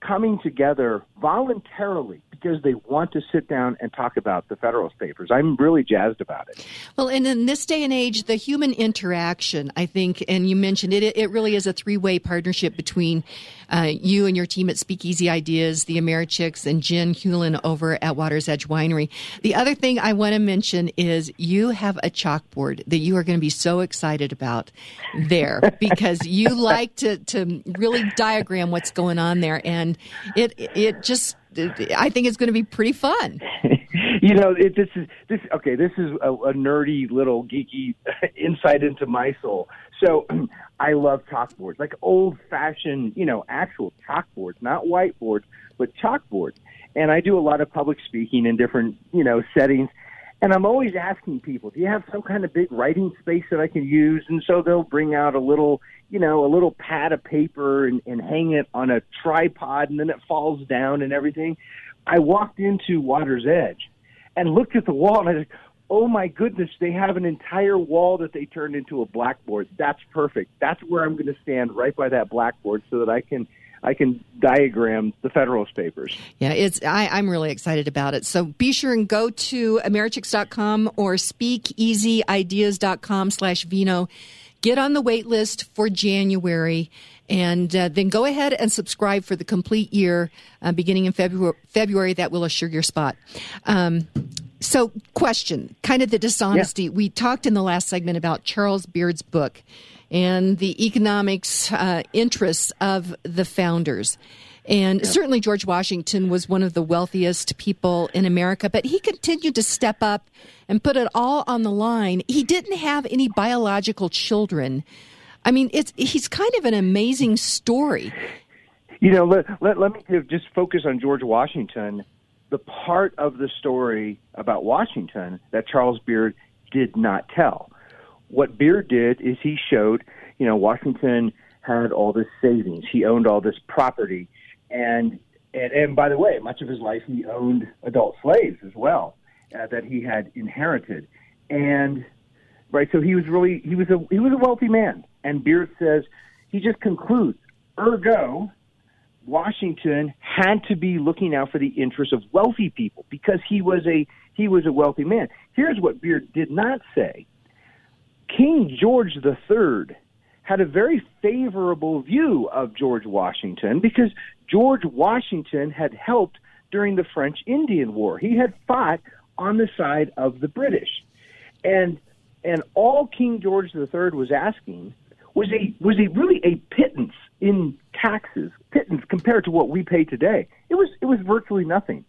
coming together voluntarily because they want to sit down and talk about the Federalist Papers. I'm really jazzed about it. Well, and in this day and age, the human interaction, I think, and you mentioned it, it really is a three way partnership between uh, you and your team at Speakeasy Ideas, the Americhicks, and Jen Hewlin over at Water's Edge Winery. The other thing I want to mention is you have a chalkboard that you are going to be so excited about there because you like to, to really diagram what's going on there. And it, it just I think it's going to be pretty fun. you know, it, this is this okay. This is a, a nerdy little geeky insight into my soul. So I love chalkboards, like old fashioned, you know, actual chalkboards, not whiteboards, but chalkboards. And I do a lot of public speaking in different, you know, settings. And I'm always asking people, do you have some kind of big writing space that I can use? And so they'll bring out a little, you know, a little pad of paper and, and hang it on a tripod and then it falls down and everything. I walked into Water's Edge and looked at the wall and I said, oh my goodness, they have an entire wall that they turned into a blackboard. That's perfect. That's where I'm going to stand right by that blackboard so that I can I can diagram the Federalist Papers. Yeah, it's I, am really excited about it. So be sure and go to Americhicks.com or speakeasyideas.com slash vino. Get on the wait list for January and uh, then go ahead and subscribe for the complete year uh, beginning in February. February that will assure your spot. Um, so, question kind of the dishonesty. Yeah. We talked in the last segment about Charles Beard's book and the economics uh, interests of the founders. And yeah. certainly George Washington was one of the wealthiest people in America, but he continued to step up and put it all on the line. He didn't have any biological children. I mean, it's he's kind of an amazing story. You know, let, let, let me just focus on George Washington. The part of the story about Washington that Charles Beard did not tell what Beard did is he showed, you know, Washington had all this savings. He owned all this property, and and and by the way, much of his life he owned adult slaves as well uh, that he had inherited, and right. So he was really he was a he was a wealthy man. And Beard says he just concludes, ergo. Washington had to be looking out for the interests of wealthy people because he was a he was a wealthy man. Here's what Beard did not say King George III had a very favorable view of George Washington because George Washington had helped during the French Indian War. He had fought on the side of the British. And And all King George III was asking was a was a really a pittance in taxes, pittance compared to what we pay today. It was it was virtually nothing.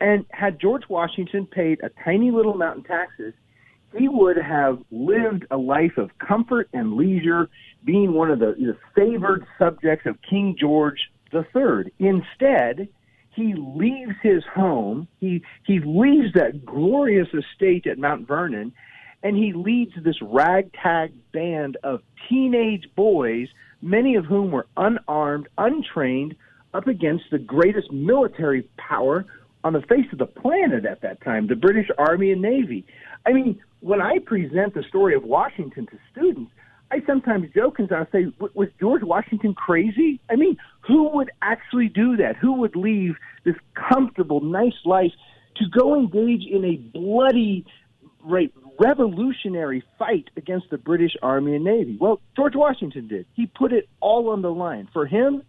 And had George Washington paid a tiny little amount in taxes, he would have lived a life of comfort and leisure, being one of the, the favored subjects of King George III. Instead, he leaves his home, he, he leaves that glorious estate at Mount Vernon, and he leads this ragtag band of teenage boys, many of whom were unarmed, untrained, up against the greatest military power on the face of the planet at that time, the British Army and Navy. I mean, when I present the story of Washington to students, I sometimes joke and I say, was George Washington crazy? I mean, who would actually do that? Who would leave this comfortable, nice life to go engage in a bloody, right, revolutionary fight against the British Army and Navy? Well, George Washington did. He put it all on the line. For him,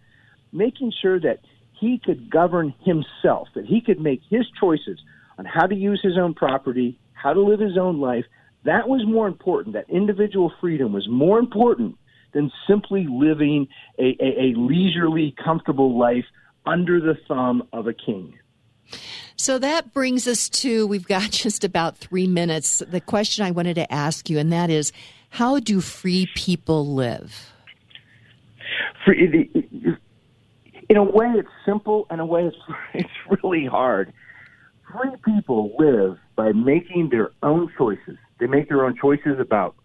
making sure that he could govern himself, that he could make his choices on how to use his own property, how to live his own life, that was more important. That individual freedom was more important than simply living a, a, a leisurely, comfortable life under the thumb of a king. So that brings us to we've got just about three minutes. The question I wanted to ask you, and that is how do free people live? Free, in a way, it's simple. In a way, it's, it's really hard. Free people live by making their own choices. They make their own choices about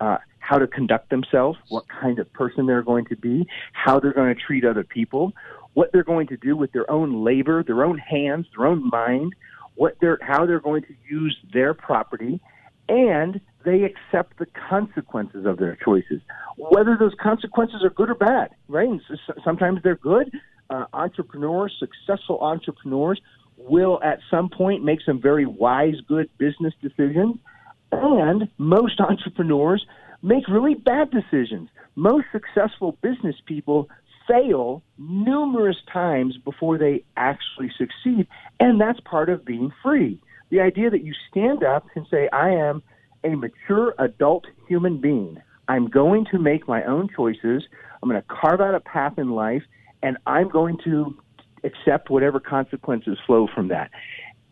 uh, how to conduct themselves, what kind of person they're going to be, how they're going to treat other people, what they're going to do with their own labor, their own hands, their own mind, what they're, how they're going to use their property, and they accept the consequences of their choices, whether those consequences are good or bad. Right? And sometimes they're good. Uh, entrepreneurs, successful entrepreneurs, will at some point make some very wise, good business decisions. And most entrepreneurs make really bad decisions. Most successful business people fail numerous times before they actually succeed. And that's part of being free. The idea that you stand up and say, I am a mature adult human being. I'm going to make my own choices. I'm going to carve out a path in life, and I'm going to accept whatever consequences flow from that.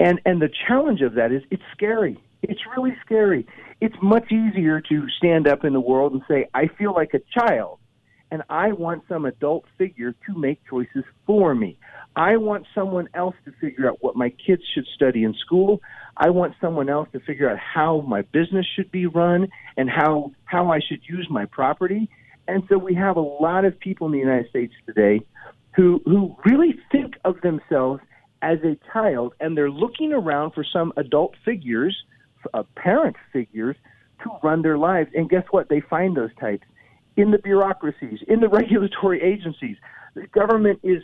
And and the challenge of that is it's scary. It's really scary. It's much easier to stand up in the world and say, I feel like a child and I want some adult figure to make choices for me. I want someone else to figure out what my kids should study in school. I want someone else to figure out how my business should be run and how how I should use my property. And so we have a lot of people in the United States today who who really think of themselves as a child and they're looking around for some adult figures, uh, parent figures to run their lives. And guess what? They find those types in the bureaucracies, in the regulatory agencies. The government is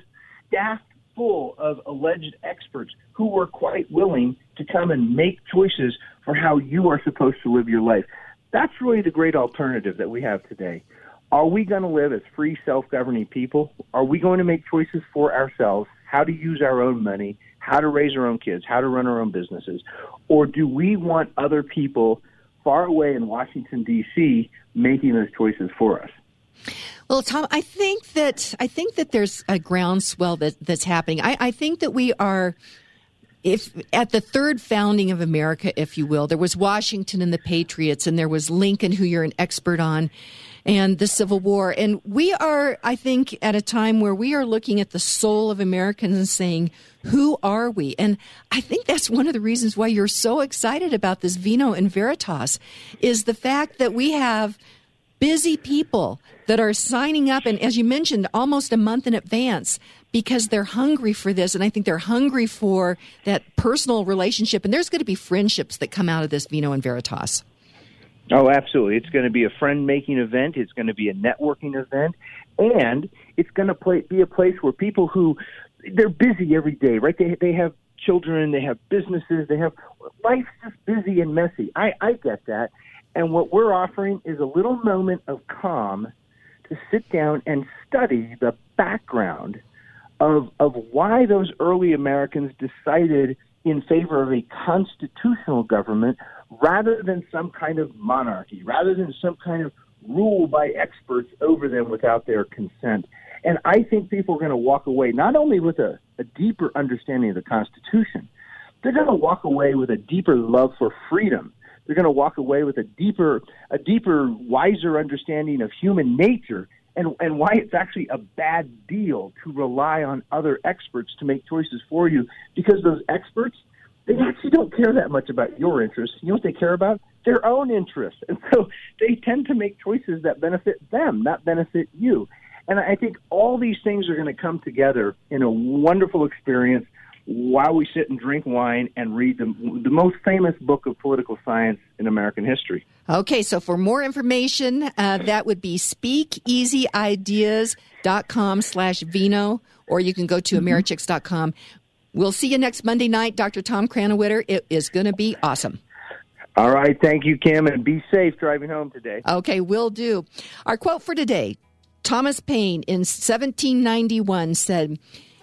staffed full of alleged experts who are quite willing to come and make choices for how you are supposed to live your life. That's really the great alternative that we have today. Are we going to live as free, self governing people? Are we going to make choices for ourselves, how to use our own money, how to raise our own kids, how to run our own businesses? Or do we want other people far away in Washington, D.C., making those choices for us? Well, Tom, I think that I think that there's a groundswell that, that's happening. I, I think that we are if at the third founding of America, if you will, there was Washington and the Patriots, and there was Lincoln, who you're an expert on, and the Civil War. And we are, I think, at a time where we are looking at the soul of Americans and saying, who are we? And I think that's one of the reasons why you're so excited about this Vino and Veritas is the fact that we have busy people that are signing up and as you mentioned almost a month in advance because they're hungry for this and i think they're hungry for that personal relationship and there's going to be friendships that come out of this vino and veritas Oh, absolutely. It's going to be a friend making event. It's going to be a networking event. And it's going to play, be a place where people who, they're busy every day, right? They, they have children, they have businesses, they have, life's just busy and messy. I, I get that. And what we're offering is a little moment of calm to sit down and study the background of, of why those early Americans decided in favor of a constitutional government rather than some kind of monarchy, rather than some kind of rule by experts over them without their consent. And I think people are going to walk away not only with a, a deeper understanding of the Constitution, they're going to walk away with a deeper love for freedom. They're going to walk away with a deeper, a deeper, wiser understanding of human nature and, and why it's actually a bad deal to rely on other experts to make choices for you because those experts they actually don't care that much about your interests. You know what they care about? Their own interests. And so they tend to make choices that benefit them, not benefit you. And I think all these things are going to come together in a wonderful experience while we sit and drink wine and read the, the most famous book of political science in American history. Okay, so for more information, uh, that would be speakeasyideas.com slash vino, or you can go to mm-hmm. americhicks.com. We'll see you next Monday night, Dr. Tom Krannawitter. It is going to be awesome. All right. Thank you, Kim, and be safe driving home today. Okay, will do. Our quote for today Thomas Paine in 1791 said,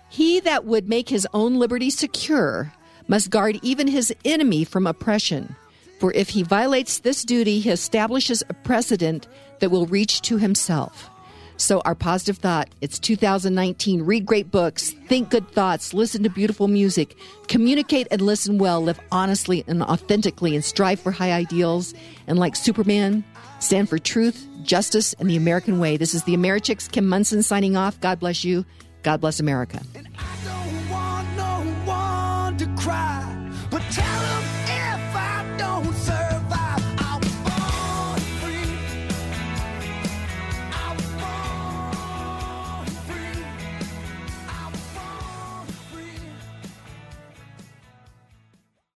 He that would make his own liberty secure must guard even his enemy from oppression. For if he violates this duty, he establishes a precedent that will reach to himself. So, our positive thought it's 2019. Read great books, think good thoughts, listen to beautiful music, communicate and listen well, live honestly and authentically, and strive for high ideals. And like Superman, stand for truth, justice, and the American way. This is the Americhicks, Kim Monson signing off. God bless you. God bless America.